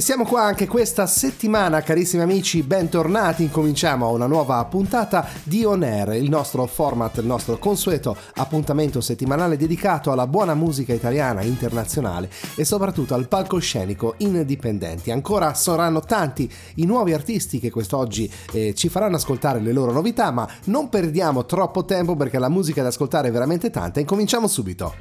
E siamo qua anche questa settimana, carissimi amici, bentornati. Incominciamo una nuova puntata di On Air, il nostro format, il nostro consueto appuntamento settimanale dedicato alla buona musica italiana, internazionale e soprattutto al palcoscenico indipendenti. Ancora saranno tanti i nuovi artisti che quest'oggi eh, ci faranno ascoltare le loro novità, ma non perdiamo troppo tempo perché la musica da ascoltare è veramente tanta. Incominciamo subito.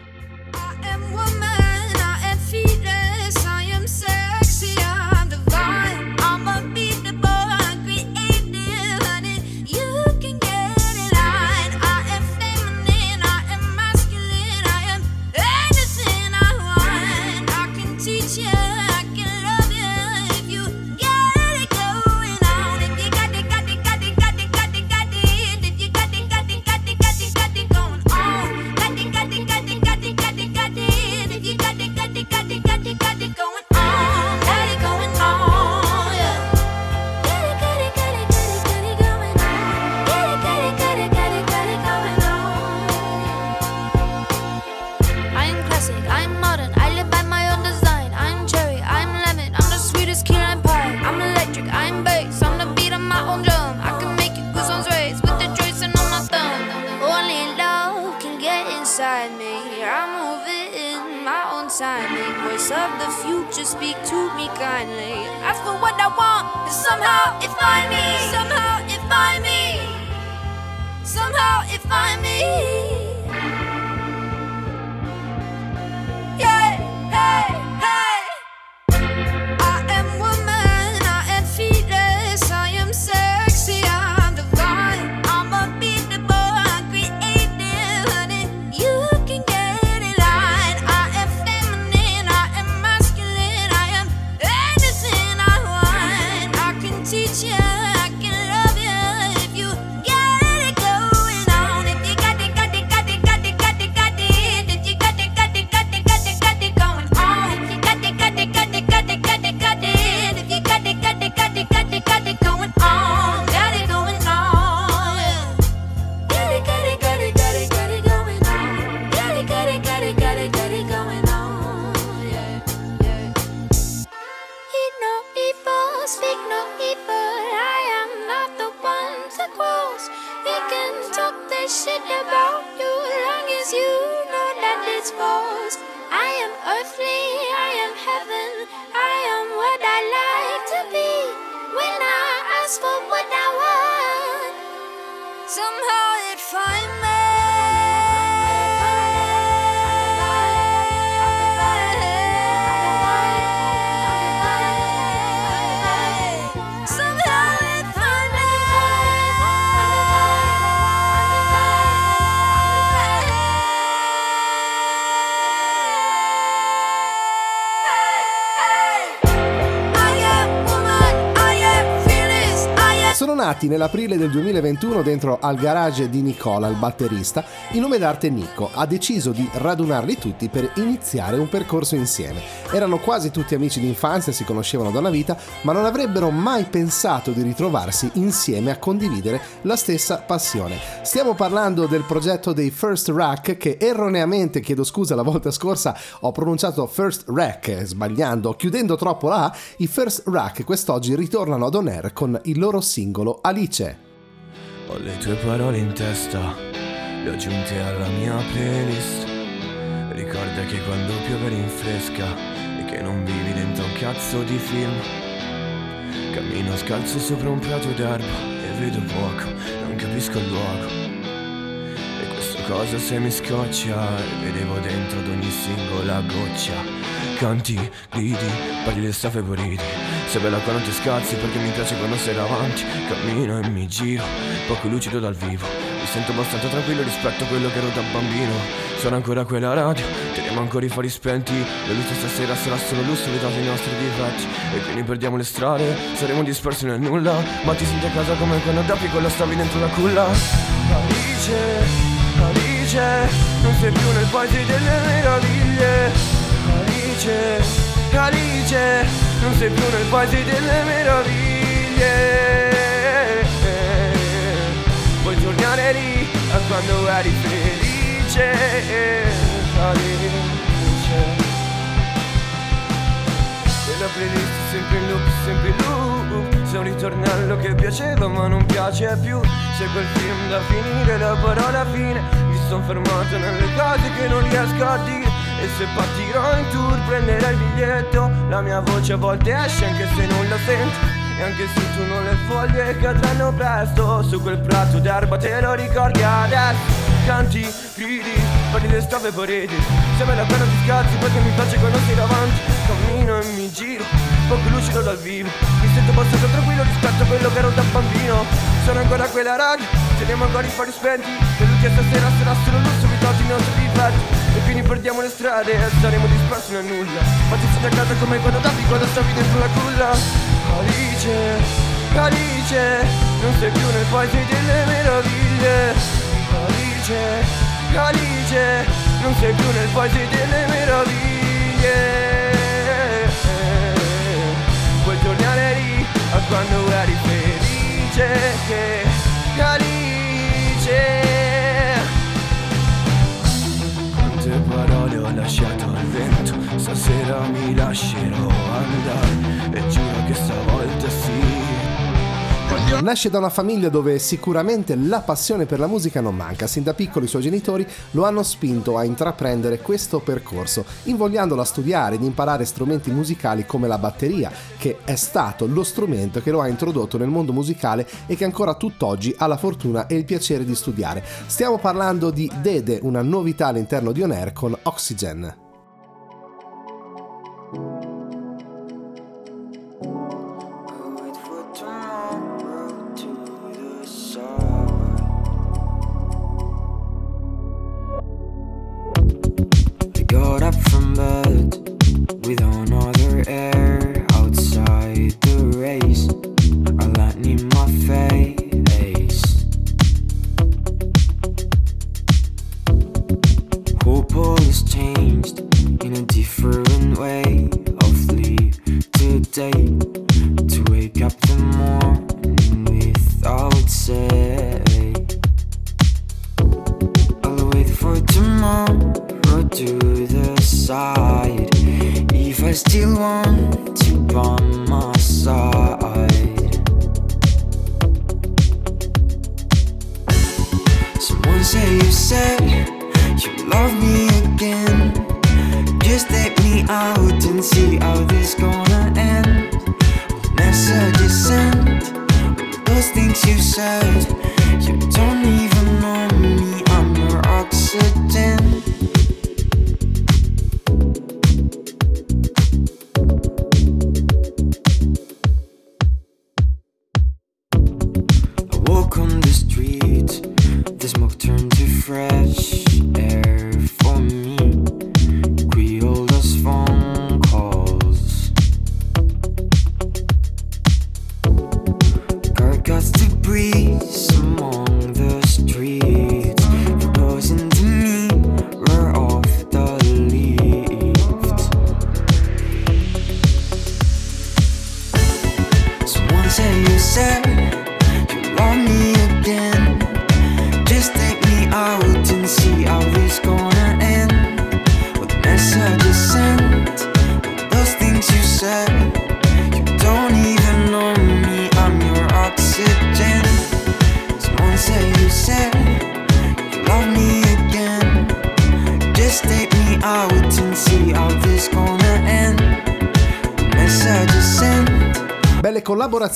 inside. Voice of the future, speak to me kindly. Ask for what I want, and somehow it find me. Somehow it find me. Somehow it find me. Nati nell'aprile del 2021 dentro al garage di Nicola, il batterista, il nome d'arte Nico ha deciso di radunarli tutti per iniziare un percorso insieme. Erano quasi tutti amici d'infanzia, si conoscevano da una vita, ma non avrebbero mai pensato di ritrovarsi insieme a condividere la stessa passione. Stiamo parlando del progetto dei First Rack che erroneamente, chiedo scusa la volta scorsa, ho pronunciato First Rack sbagliando, chiudendo troppo la A, i First Rack quest'oggi ritornano ad On Air con il loro singolo Alice. Ho le tue parole in testa, le ho aggiunte alla mia playlist. Ricorda che quando piove rinfresca e che non vivi dentro un cazzo di film. Cammino scalzo sopra un prato d'erba e vedo poco, non capisco il luogo. Cosa se mi scoccia e vedevo dentro ad ogni singola goccia. Canti, gridi, parli le stafe boriti sei bella quando ti scazzi perché mi piace quando sei davanti. Cammino e mi giro, poco lucido dal vivo. Mi sento abbastanza tranquillo rispetto a quello che ero da bambino. Sono ancora quella radio, teniamo ancora i fari spenti. Le luci stasera sarà solo lusso vietato i nostri difetti. E quindi perdiamo le strade, saremo dispersi nel nulla. Ma ti senti a casa come quando da piccola stavi dentro la culla. Alice, Alice Non sei più nel paese delle meraviglie. Alice, Alice Non sei più nel paese delle meraviglie. Vuoi tornare lì a quando eri felice Alice? La playlist sempre in loop, sempre in loop. Sei un ritornello che piaceva ma non piace più. Seguo quel film da finire, la parola fine sono fermato nelle cose che non riesco a dire. E se partirò in tour prenderai il biglietto. La mia voce a volte esce anche se non la sento. E anche se tu non le foglie cadranno presto Su quel prato d'erba te lo ricordi adesso. Canti, gridi, parli le stave pareti. Sembra la pena di scazzi perché mi piace quando sei davanti. Cammino e mi giro, poco lucido dal vivo. Mi sento abbastanza tranquillo rispetto a quello che ero da bambino. Sono ancora quella radio, teniamo ancora i fari spenti L'ultima stasera sarà solo lusso, mi i nostri rifletti E quindi perdiamo le strade e saremo dispersi nel nulla Ma ti senti a casa come quando davi quando stavi dentro la culla Alice, Alice, non sei più nel paese delle meraviglie. Alice, Alice, non sei più nel paese delle meraviglie. Puoi tornare lì a quando eri felice. Alice. Stasera mi lascerò andare e giuro che stavolta sì. Nasce da una famiglia dove sicuramente la passione per la musica non manca. Sin da piccolo i suoi genitori lo hanno spinto a intraprendere questo percorso, invogliandolo a studiare ed imparare strumenti musicali come la batteria, che è stato lo strumento che lo ha introdotto nel mondo musicale e che ancora tutt'oggi ha la fortuna e il piacere di studiare. Stiamo parlando di Dede, una novità all'interno di On Air con Oxygen. the streets.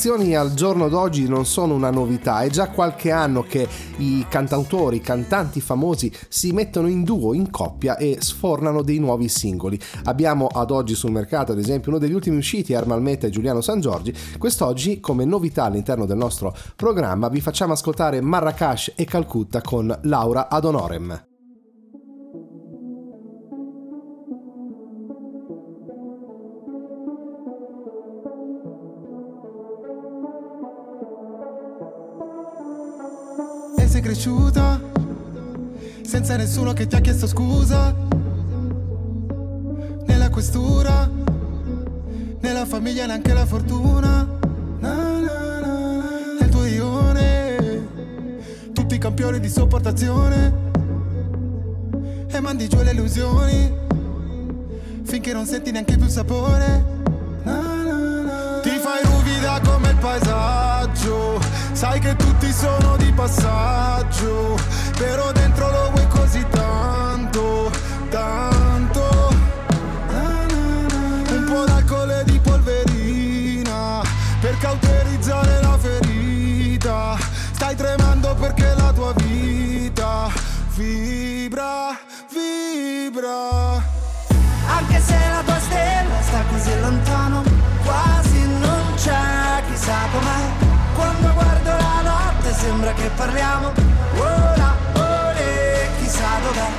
Collaborazioni al giorno d'oggi non sono una novità, è già qualche anno che i cantautori, i cantanti famosi si mettono in duo, in coppia e sfornano dei nuovi singoli. Abbiamo ad oggi sul mercato, ad esempio, uno degli ultimi usciti, Ermal Meta e Giuliano San Giorgi. Quest'oggi, come novità all'interno del nostro programma, vi facciamo ascoltare Marrakesh e Calcutta con Laura Adonorem. Cresciuta senza nessuno che ti ha chiesto scusa. Nella questura, nella famiglia neanche la fortuna. Na, na, na, nel tuo ione, tutti campioni di sopportazione e mandi giù le illusioni finché non senti neanche più il sapore. Ti fai ruvida come il paesaggio, sai che tutti sono di passaggio, però dentro lo vuoi così tanto, tanto. Un po' d'alcol e di polverina per cauterizzare la ferita. Stai tremando perché la tua vita vibra, che parliamo. Ora, ore, chissà dov'è.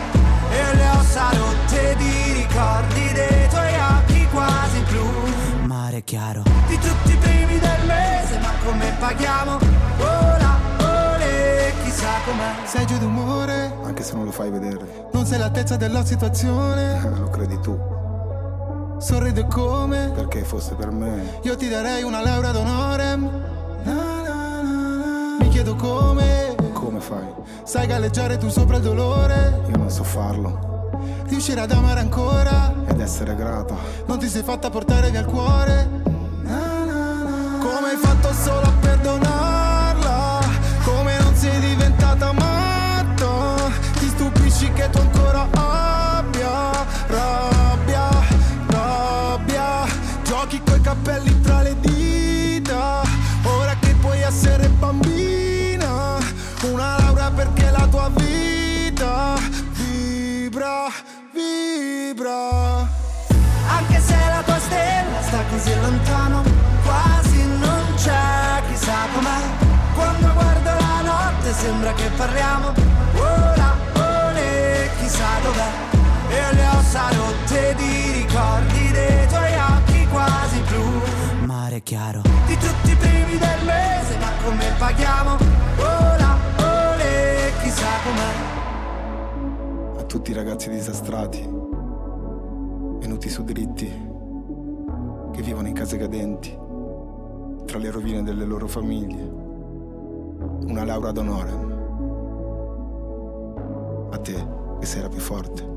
E le ossa rotte di ricordi dei tuoi occhi quasi blu. Mare chiaro. Di tutti i primi del mese ma come paghiamo? Ora, ore, chissà com'è. Sei giù d'umore, Anche se non lo fai vedere, non sei all'altezza della situazione? Lo credi tu. Sorride come? Perché fosse per me, Io ti darei una laurea d'onore. Mi chiedo come come fai? Sai galleggiare tu sopra il dolore Io non so farlo. Riuscire ad amare ancora Ed essere grata. Non ti sei fatta portare via il cuore Na, na, na. Come hai fatto solo a perdonarla Come non sei diventata matta Ti stupisci che tu ancora abbia Rabbia, rabbia Giochi coi cappelli parliamo. Ora, ore, chissà dov'è. E le ossa rotte di ricordi dei tuoi occhi quasi blu. Mare chiaro. Di tutti i primi del mese ma come paghiamo? Ora, ore, chissà com'è. A tutti i ragazzi disastrati, venuti su dritti, che vivono in case cadenti, tra le rovine delle loro famiglie. Una laurea d'onore. A te, che sei la più forte.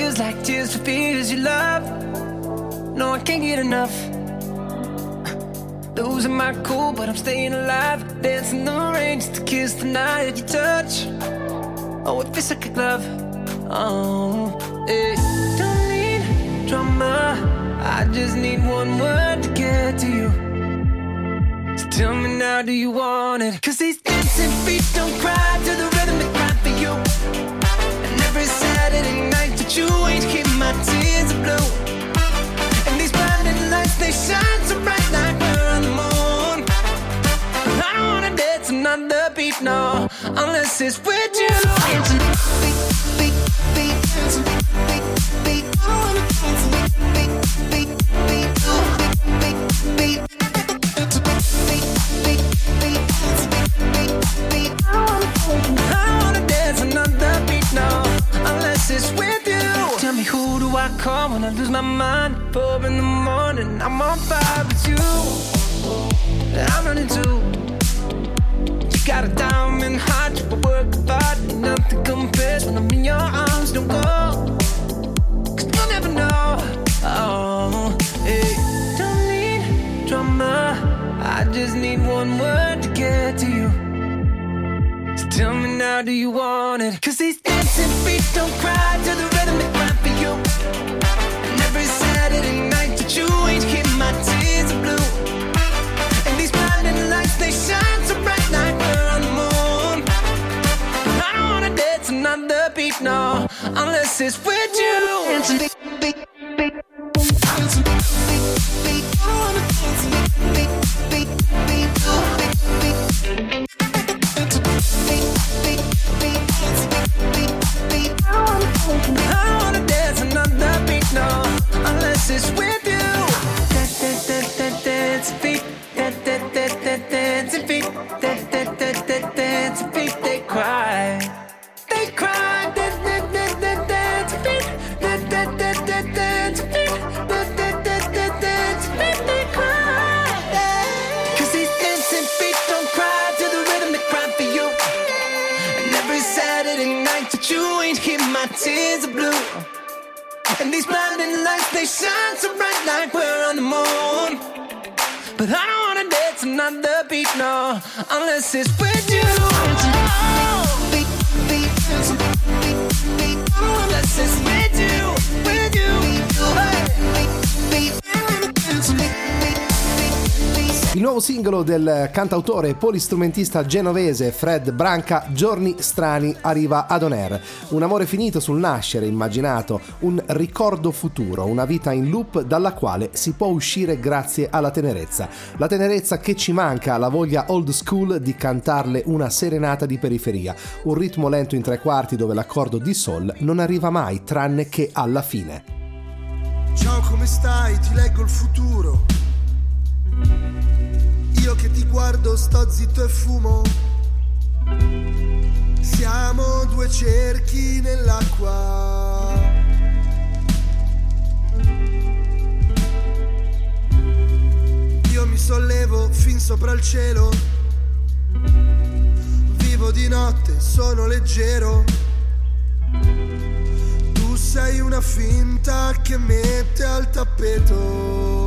Over like tears for fears you love. No, I can't get enough. Losing my cool, but I'm staying alive. Dancing the rain just to kiss the night at your touch. Oh, it feels like a glove. Oh, it don't need drama. I just need one word to get to you. So tell me now, do you want it? Cause these dancing feet don't cry to the rhythm they cry for you. Every Saturday night that you ain't keep my tears blue. And these blinding lights, they shine so bright like we're on the moon. I don't wanna dance another beat, no, unless it's with you. Beat, beat, beat, dancing, beat, beat. I wanna dance, beat, beat, beat, call when I lose my mind? Four in the morning, I'm on fire with you. I'm running too. You got a diamond heart, you work hard, nothing compares when I'm in your arms. Don't go, cause you'll never know. Oh, hey, don't need drama. I just need one word to get to you. Tell me now, do you want it? Cause these dancing feet don't cry to the rhythm they cry for you. And every Saturday night that you ain't keep my tears are blue. And these blinding lights, they shine so bright like we're on the moon. I don't wanna dance another beat, no, unless it's with del cantautore e polistrumentista genovese Fred Branca, Giorni strani, arriva ad On. Un amore finito sul nascere, immaginato, un ricordo futuro, una vita in loop dalla quale si può uscire grazie alla tenerezza. La tenerezza che ci manca, la voglia old school di cantarle una serenata di periferia, un ritmo lento in tre quarti dove l'accordo di sol non arriva mai tranne che alla fine. Ciao, come stai? Ti leggo il futuro. Io che ti guardo, sto zitto e fumo. Siamo due cerchi nell'acqua. Io mi sollevo fin sopra il cielo. Vivo di notte, sono leggero. Tu sei una finta che mette al tappeto.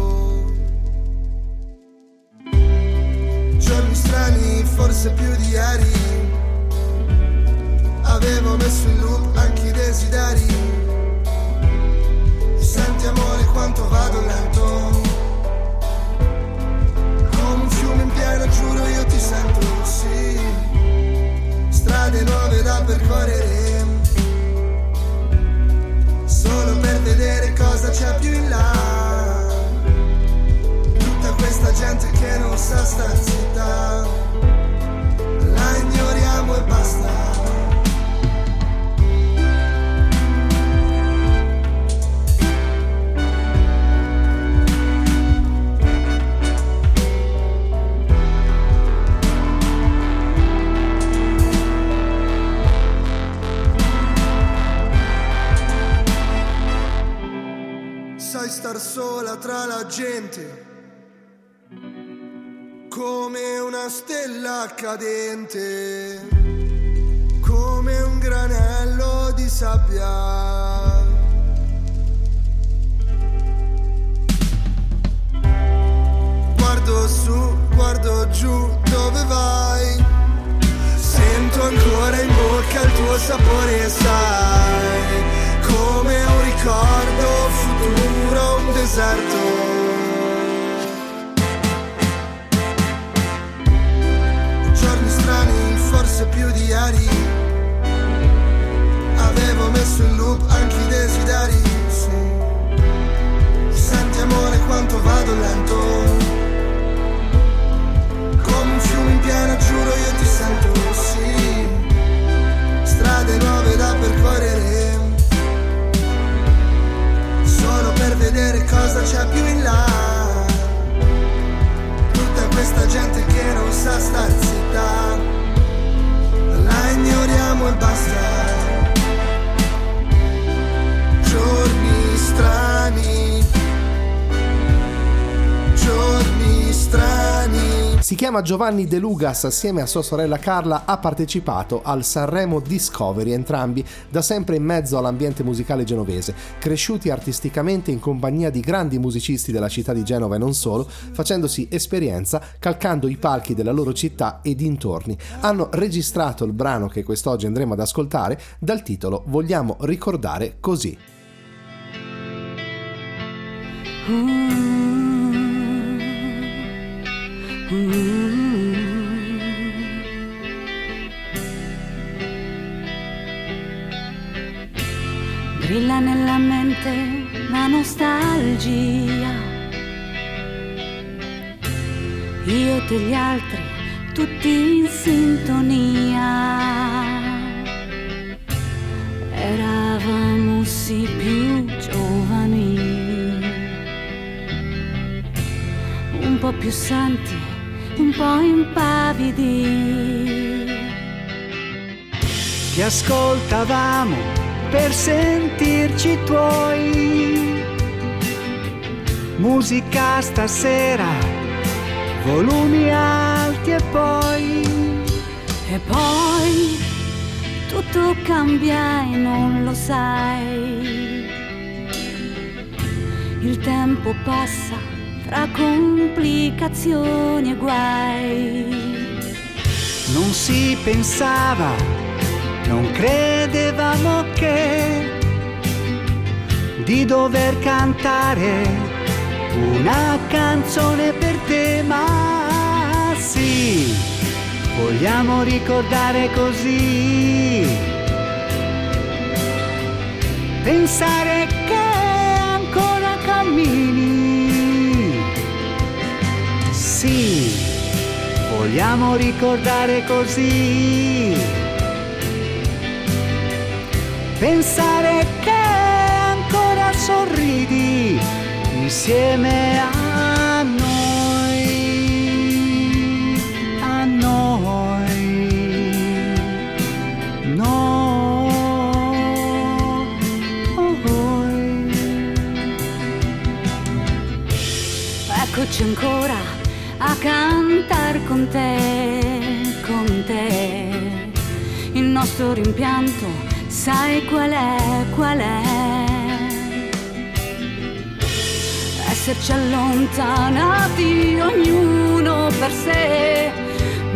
Forse più di ieri. Avevo messo in loop anche i desideri. Senti amore quanto vado lento. Come un fiume in piena, giuro io ti sento, sì. Strade nuove da percorrere. Solo per vedere cosa c'è più in là. Tutta questa gente che non sa star zitta. La e basta. Sai star sola tra la gente come una stella cadente, come un granello di sabbia. Guardo su, guardo giù, dove vai? Sento ancora in bocca il tuo sapore, sai, come un ricordo futuro, un deserto. Forse più di ieri. Avevo messo in loop anche i desideri, sì. Senti amore quanto vado lento. Come un fiume in piena, giuro io ti sento, sì. Strade nuove da percorrere. Solo per vedere cosa c'è più in là tutta questa gente che non sa star zitta, ignoriamo e basta. Giorni strani, giorni strani. Si chiama Giovanni De Lugas, assieme a sua sorella Carla ha partecipato al Sanremo Discovery, entrambi da sempre in mezzo all'ambiente musicale genovese, cresciuti artisticamente in compagnia di grandi musicisti della città di Genova e non solo, facendosi esperienza calcando i palchi della loro città e dintorni. Hanno registrato il brano che quest'oggi andremo ad ascoltare dal titolo Vogliamo ricordare così. Brilla nella mente la nostalgia. Io e te gli altri, tutti in sintonia. Eravamo sì più giovani. Un po' più santi, po' impavidi. Ti ascoltavamo per sentirci tuoi. Musica stasera, volumi alti e poi. E poi tutto cambia e non lo sai. Il tempo passa tra complicazioni e guai. Non si pensava, non credevamo che di dover cantare una canzone per te, ma sì, vogliamo ricordare così. Pensare che ancora cammini. Sì, vogliamo ricordare così. Pensare che ancora sorridi insieme a noi, a noi, noi. Eccoci ancora cantar con te, con te. Il nostro rimpianto, sai qual è, qual è? Esserci allontanati ognuno per sé,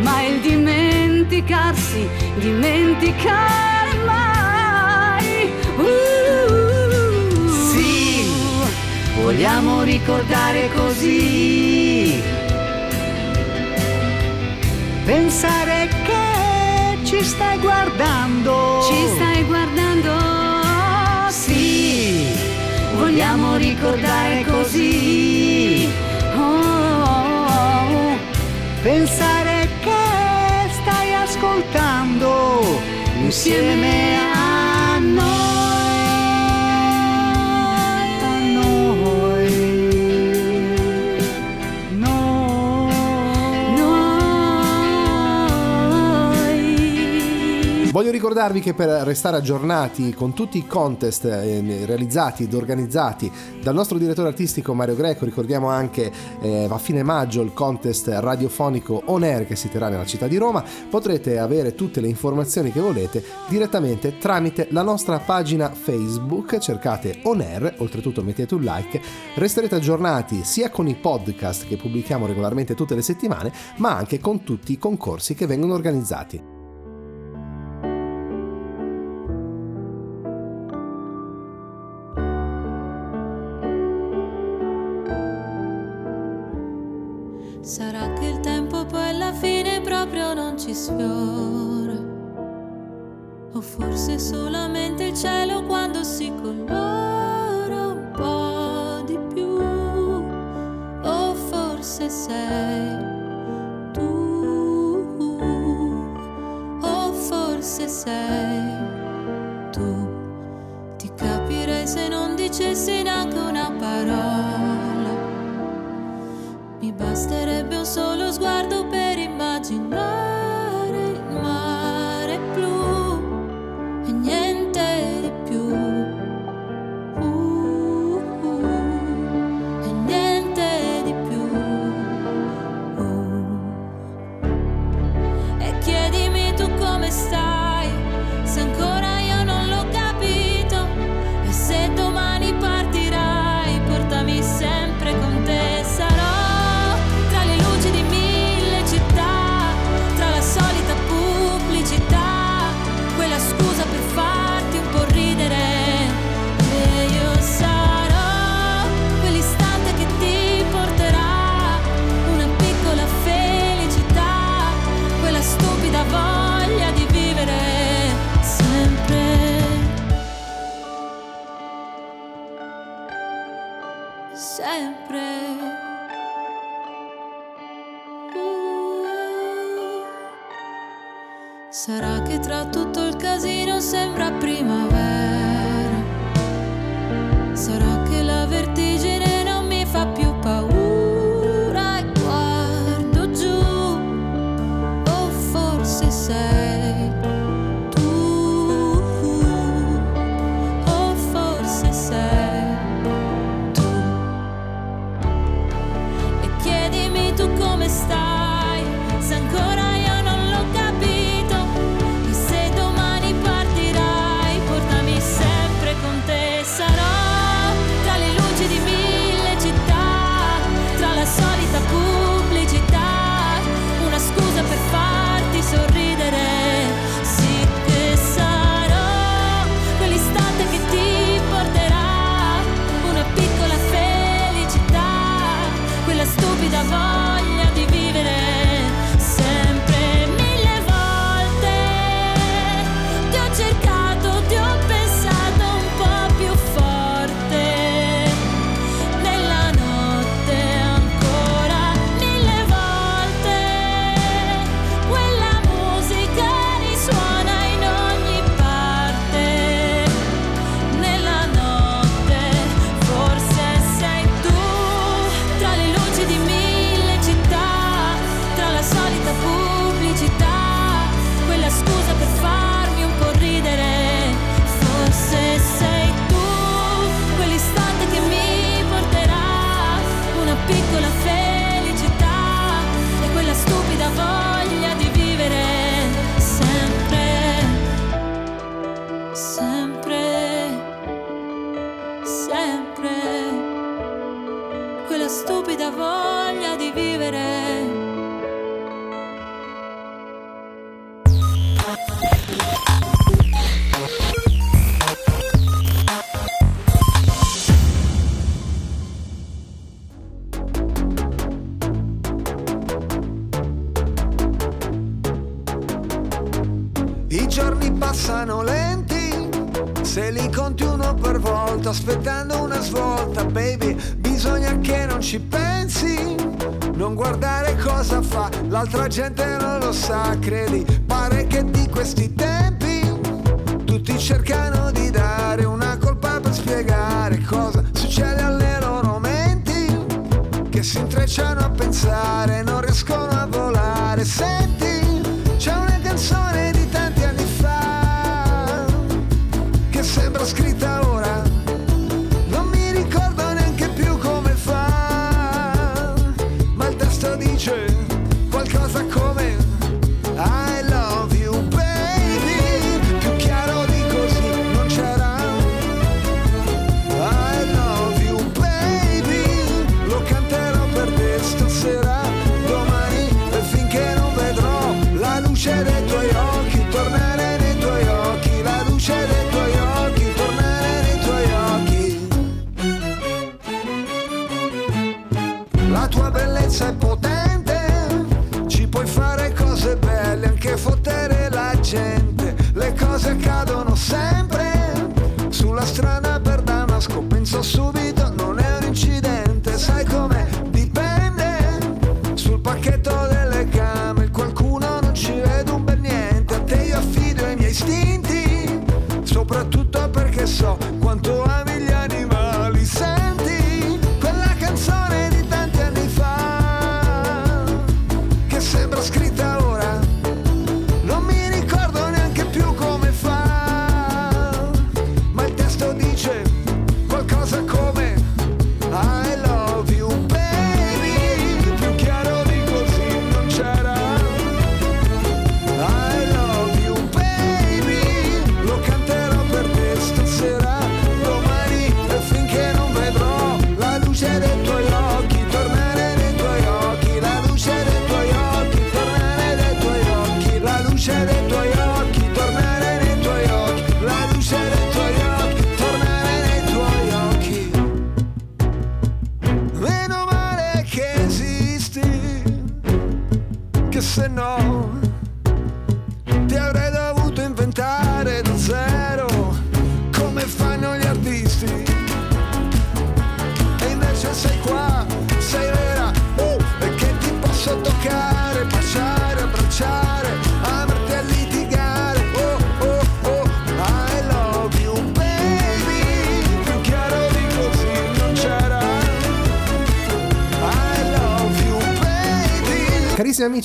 ma il dimenticarsi, dimenticare mai. Uh, Sì, vogliamo ricordare così. Pensare che ci stai guardando. Ci stai guardando? Sì, vogliamo ricordare così. Oh, oh, oh. Pensare che stai ascoltando insieme a Voglio ricordarvi che per restare aggiornati con tutti i contest eh, realizzati ed organizzati dal nostro direttore artistico Mario Greco, ricordiamo anche eh, a fine maggio il contest radiofonico On Air che si terrà nella città di Roma, potrete avere tutte le informazioni che volete direttamente tramite la nostra pagina Facebook, cercate On Air, oltretutto mettete un like, resterete aggiornati sia con i podcast che pubblichiamo regolarmente tutte le settimane, ma anche con tutti i concorsi che vengono organizzati. Ci sfiora. O forse solamente il cielo quando si colora un po' di più. O forse sei tu. O forse sei tu. Ti capirei se non dicessi neanche una parola. Mi basterebbe un solo sguardo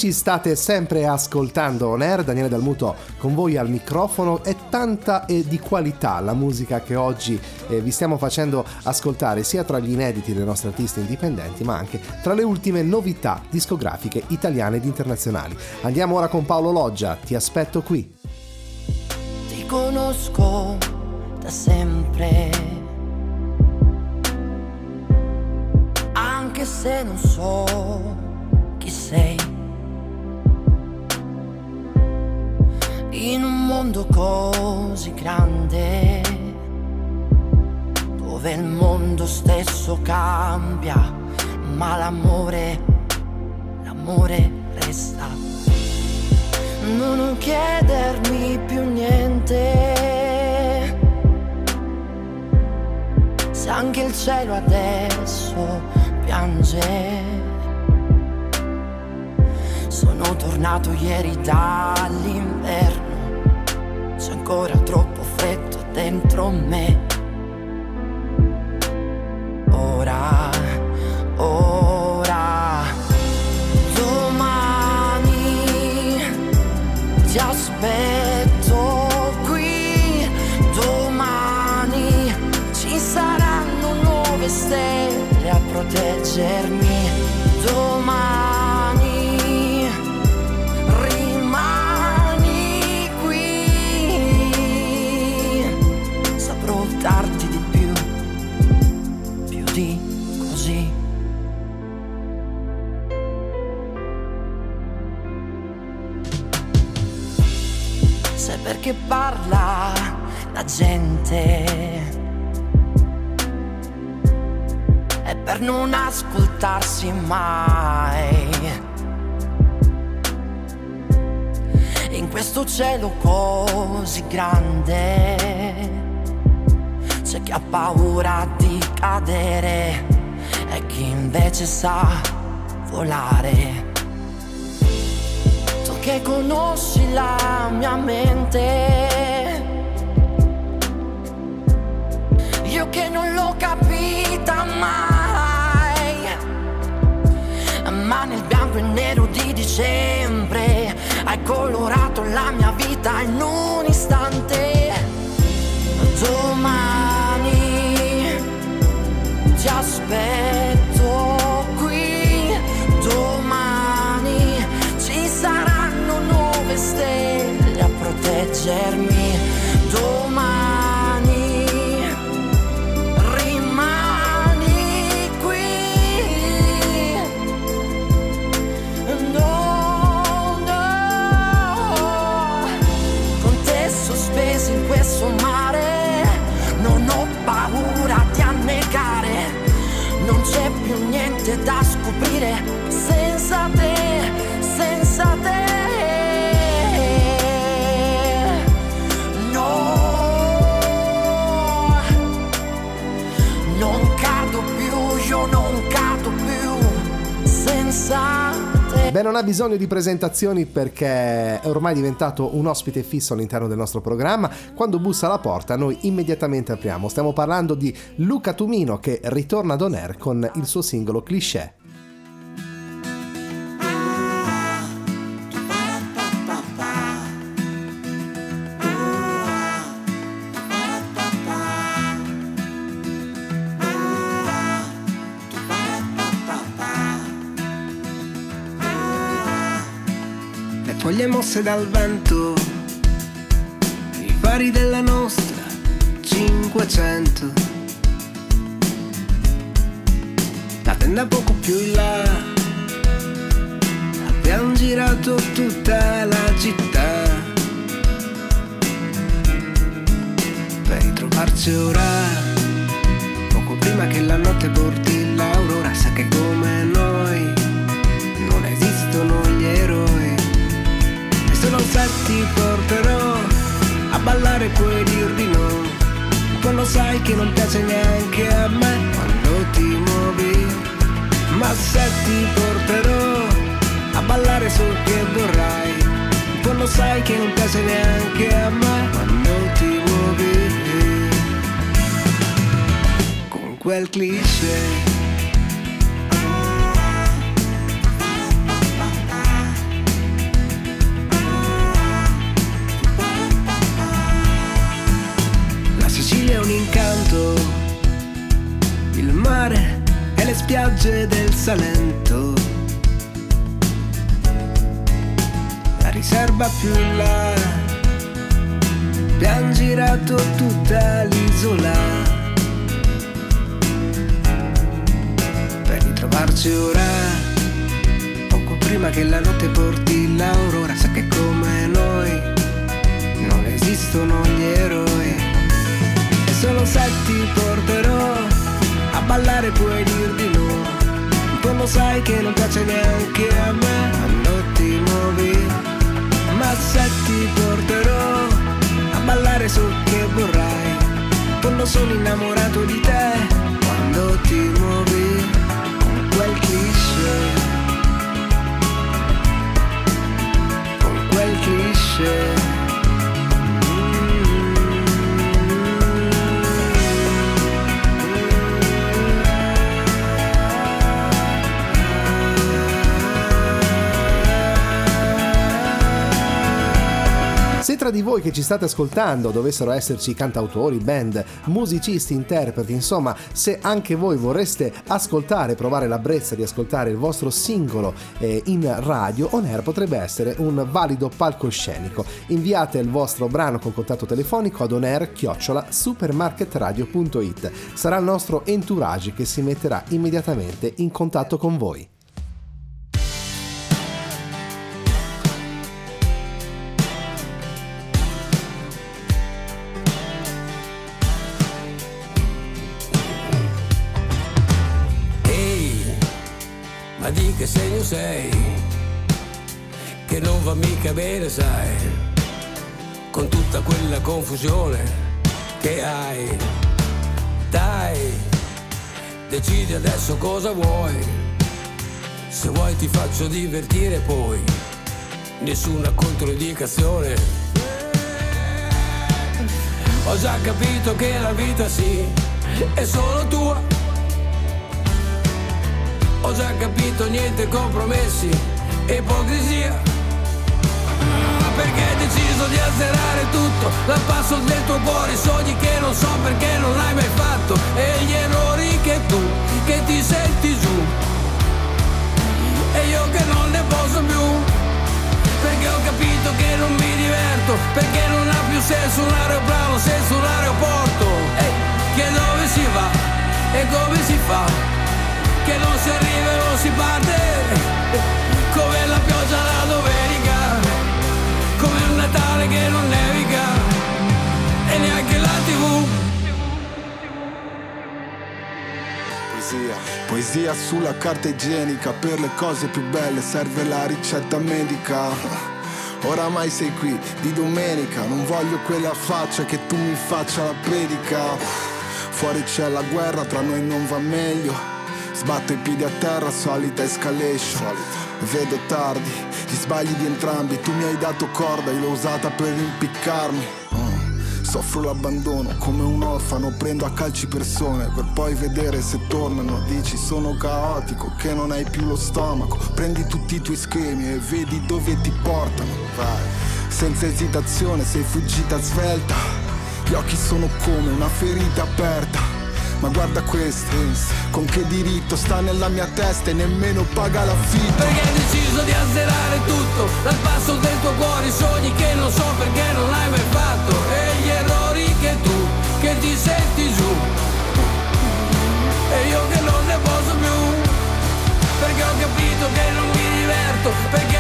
amici, state sempre ascoltando On Air, Daniele Dalmuto con voi al microfono, è tanta e di qualità la musica che oggi eh, vi stiamo facendo ascoltare sia tra gli inediti dei nostri artisti indipendenti ma anche tra le ultime novità discografiche italiane ed internazionali. Andiamo ora con Paolo Loggia, ti aspetto qui. Ti conosco da sempre. anche se non so chi sei. in un mondo così grande dove il mondo stesso cambia, ma l'amore, l'amore resta. Non chiedermi più niente. Se anche il cielo adesso piange. Sono tornato ieri dall'inverno ancora troppo freddo dentro me. parla la gente. È per non ascoltarsi mai. In questo cielo così grande c'è chi ha paura di cadere e chi invece sa volare. Che conosci la mia mente. Io che non l'ho capita mai. Ma nel bianco e nero di dicembre hai colorato la mia vita in un istante. Domani Beh, non ha bisogno di presentazioni perché è ormai diventato un ospite fisso all'interno del nostro programma. Quando bussa alla porta, noi immediatamente apriamo. Stiamo parlando di Luca Tumino che ritorna ad On Air con il suo singolo Cliché. Mosse dal vento, i fari della nostra 500. La tenda poco più in là, abbiamo girato tutta la città. Per ritrovarci ora, poco prima che la notte porti l'aurora, sa che ballare puoi dir di no. Quando sai che non piace neanche a me quando ti muovi. Ma se ti porterò a ballare sul che vorrai. Quando sai che non piace neanche a me quando ti muovi. Con quel cliché spiagge del Salento. La riserva più in là, abbiamo girato tutta l'isola. Per ritrovarci ora, poco prima che la notte porti l'aurora, sa che come noi non esistono gli eroi. E solo se ti porterò ballare puoi dir di no. Quando sai che non piace neanche a me quando ti muovi. Ma se ti porterò a ballare sul che vorrai. Quando sono innamorato di te, quando ti muovi che ci state ascoltando dovessero esserci cantautori, band, musicisti, interpreti, insomma, se anche voi vorreste ascoltare, provare l'abbrezza di ascoltare il vostro singolo eh, in radio, On Air potrebbe essere un valido palcoscenico. Inviate il vostro brano con contatto telefonico ad onair-supermarketradio.it. Sarà il nostro entourage che si metterà immediatamente in contatto con voi. Sei? Che non va mica bene, sai? con tutta quella confusione che hai. Dai, decidi adesso cosa vuoi. Se vuoi ti faccio divertire poi. Nessuna controindicazione. Ho già capito che la vita sì, è solo tua. Ho già capito niente compromessi, ipocrisia. Perché hai deciso di azzerare tutto? Dal passo del tuo cuore sogni che non so perché non l'hai mai fatto. E gli errori che tu, che ti senti giù. E io che non ne posso più. Perché ho capito che non mi diverto. Perché non ha più senso un aeroplano senza un aeroporto. E che dove si va? E come si fa Che non si arriva e non si parte Come la pioggia la domenica come un Natale che non nevica e neanche la tv. Poesia, poesia sulla carta igienica, per le cose più belle serve la ricetta medica. Oramai sei qui di domenica, non voglio quella faccia che tu mi faccia la predica. Fuori c'è la guerra, tra noi non va meglio. Sbatto i piedi a terra, solita escalation. Vedo tardi, gli sbagli di entrambi. Tu mi hai dato corda, io l'ho usata per impiccarmi. Mm. Soffro l'abbandono come un orfano, prendo a calci persone per poi vedere se tornano. Dici sono caotico, che non hai più lo stomaco. Prendi tutti i tuoi schemi e vedi dove ti portano. Vai, senza esitazione sei fuggita svelta. Gli occhi sono come una ferita aperta. Ma guarda questo, con che diritto sta nella mia testa e nemmeno paga l'affitto. Perché hai deciso di azzerare tutto Dal passo del tuo cuore i sogni che non so perché non l'hai mai fatto. E gli errori che tu, che ti senti giù. E io che non ne posso più. Perché ho capito che non mi diverto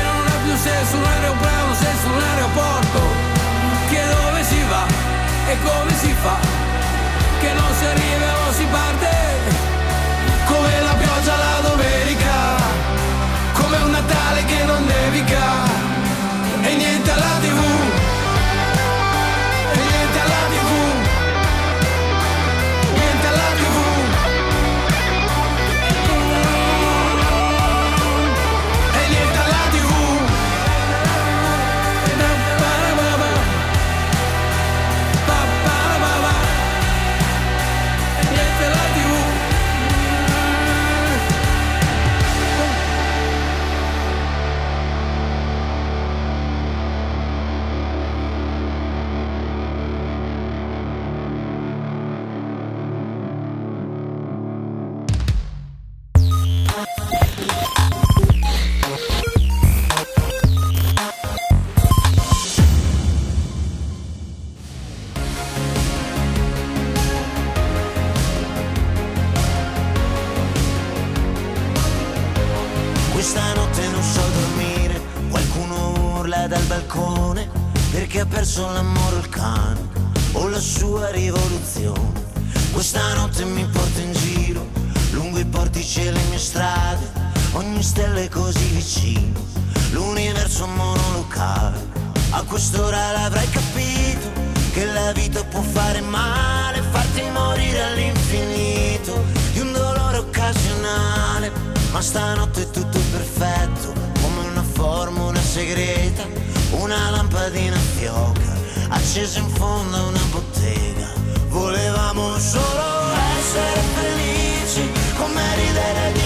stanotte è tutto perfetto, come una formula segreta, una lampadina fioca accesa in fondo a una bottega. Volevamo solo essere felici, come ridere di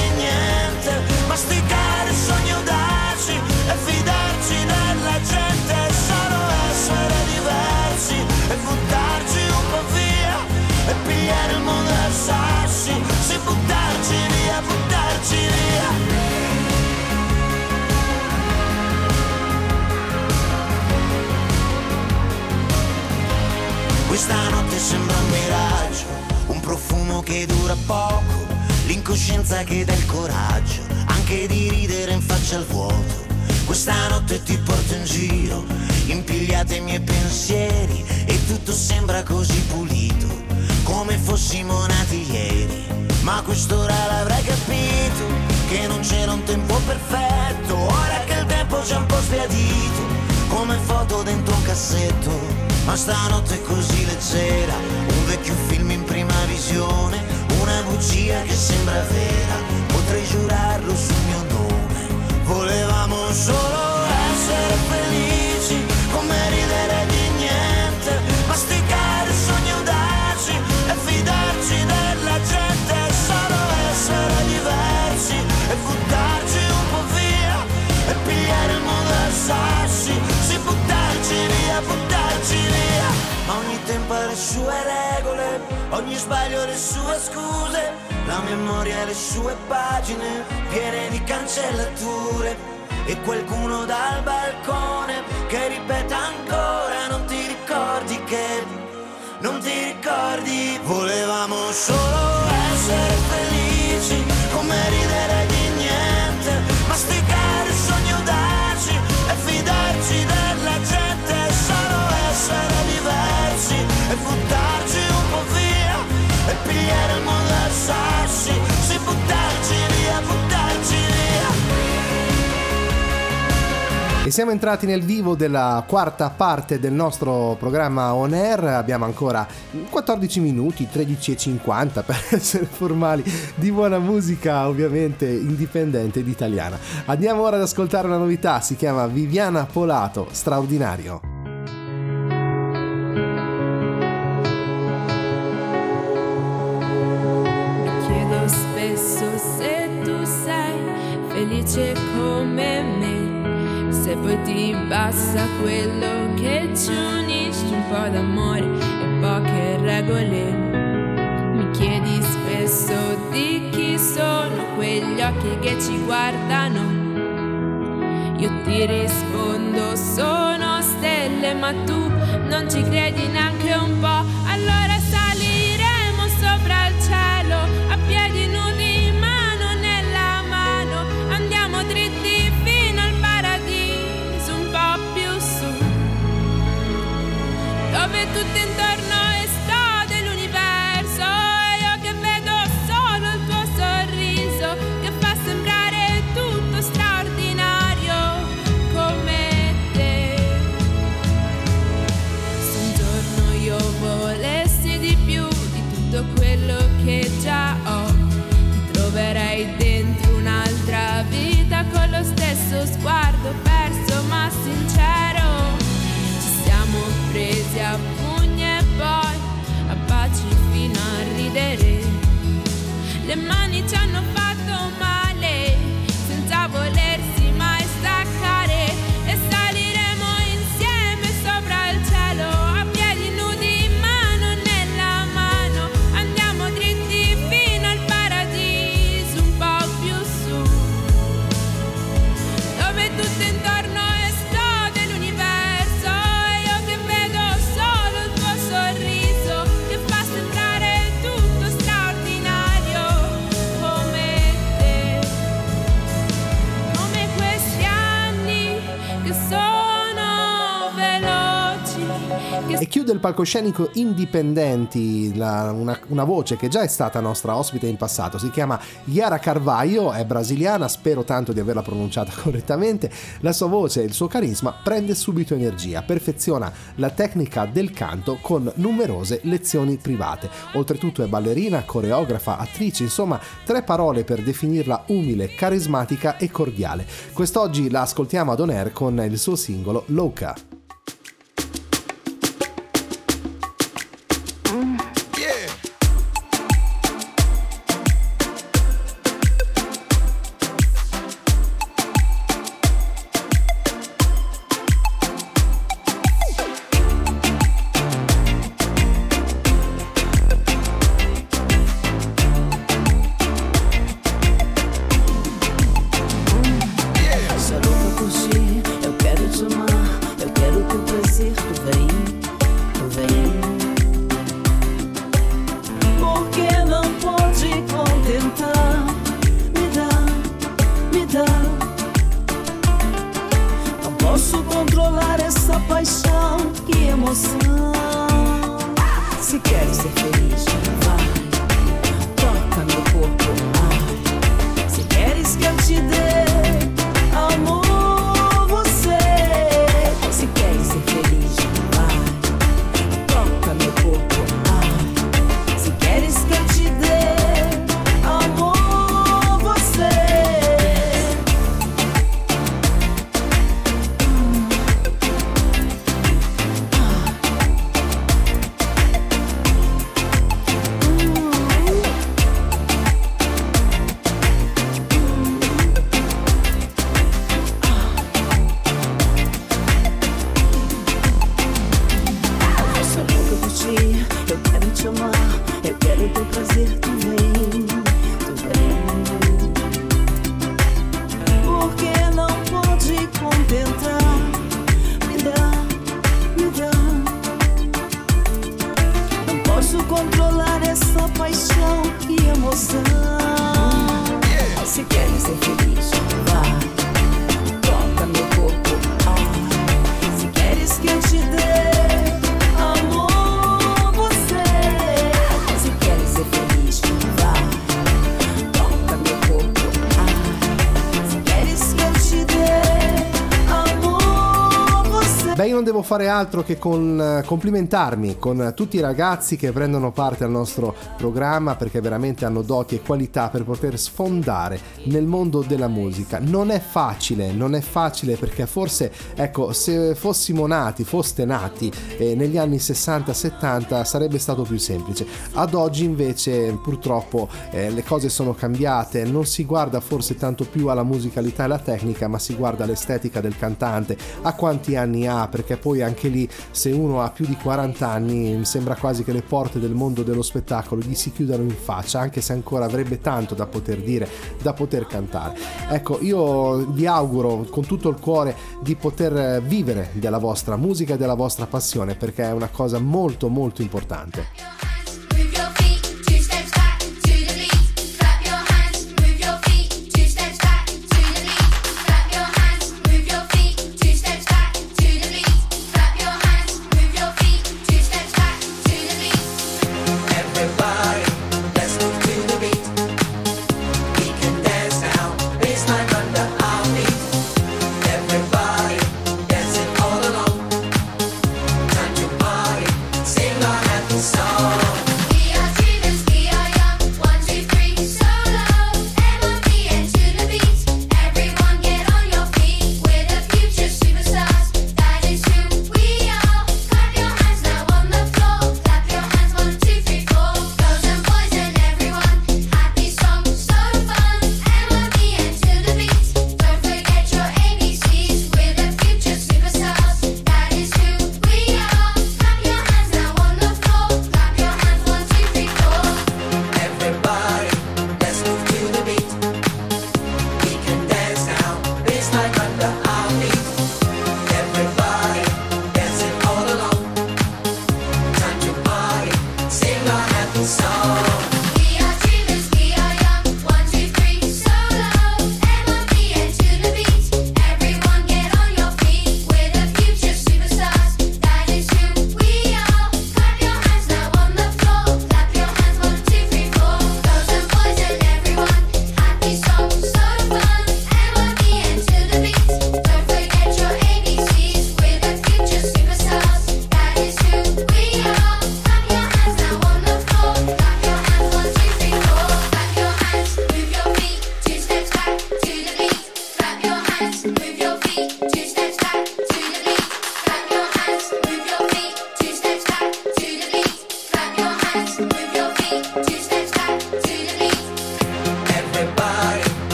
sembra un miraggio, un profumo che dura poco, l'incoscienza che dà il coraggio, anche di ridere in faccia al vuoto. Questa notte ti porto in giro, impigliate i miei pensieri e tutto sembra così pulito, come fossimo nati ieri. Ma quest'ora l'avrei capito, che non c'era un tempo perfetto, ora che il tempo c'è un po' sbiadito, come foto dentro un cassetto, ma stanotte è così leggera, un vecchio film in prima visione, una bugia che sembra vera, potrei giurarlo sul mio nome, volevamo solo essere felici, come ridere di niente, masticare sogni audaci e fidarci della gente, solo essere diversi e buttarci un po' via e pigliare il mondo a sassi, sì buttarci via, buttarci tempo ha le sue regole, ogni sbaglio ha le sue scuse, la memoria ha le sue pagine piene di cancellature e qualcuno dal balcone che ripete ancora non ti ricordi che non ti ricordi volevamo solo essere felici come ridere sassi sì buttarci via buttarci via E siamo entrati nel vivo della quarta parte del nostro programma On Air, abbiamo ancora 14 minuti, 13.50 per essere formali, di buona musica ovviamente indipendente ed italiana. Andiamo ora ad ascoltare una novità, si chiama Viviana Polato, straordinario. Basta quello che ci unisce, un po' d'amore e poche regole. Mi chiedi spesso di chi sono quegli occhi che ci guardano. Io ti rispondo sono stelle ma tu non ci credi neanche un po'. Allora saliremo palcoscenico Indipendenti la- una, una voce che già è stata nostra ospite in passato, si chiama Yara Carvaio, è brasiliana, spero tanto di averla pronunciata correttamente, la sua voce e il suo carisma prende subito energia, perfeziona la tecnica del canto con numerose lezioni private, oltretutto è ballerina, coreografa, attrice, insomma tre parole per definirla umile, carismatica e cordiale. Quest'oggi la ascoltiamo ad On Air con il suo singolo Loca. Fare altro che con, eh, complimentarmi con tutti i ragazzi che prendono parte al nostro programma perché veramente hanno doti e qualità per poter sfondare nel mondo della musica. Non è facile, non è facile perché forse, ecco, se fossimo nati, foste nati eh, negli anni 60-70 sarebbe stato più semplice. Ad oggi invece purtroppo eh, le cose sono cambiate, non si guarda forse tanto più alla musicalità e alla tecnica, ma si guarda all'estetica del cantante, a quanti anni ha, perché poi anche lì se uno ha più di 40 anni sembra quasi che le porte del mondo dello spettacolo gli si chiudano in faccia, anche se ancora avrebbe tanto da poter dire, da poter cantare. Ecco, io vi auguro con tutto il cuore di poter vivere della vostra musica e della vostra passione perché è una cosa molto molto importante.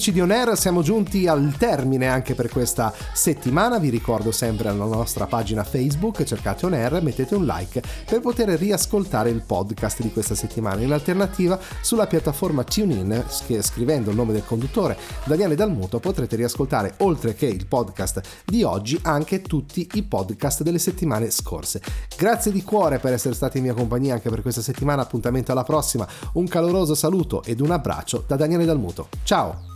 Amici di On Air, siamo giunti al termine anche per questa settimana. Vi ricordo sempre alla nostra pagina Facebook, cercate On Air, mettete un like per poter riascoltare il podcast di questa settimana. In alternativa, sulla piattaforma TuneIn, scrivendo il nome del conduttore Daniele Dalmuto, potrete riascoltare oltre che il podcast di oggi anche tutti i podcast delle settimane scorse. Grazie di cuore per essere stati in mia compagnia anche per questa settimana. Appuntamento alla prossima. Un caloroso saluto ed un abbraccio da Daniele Dalmuto. Ciao!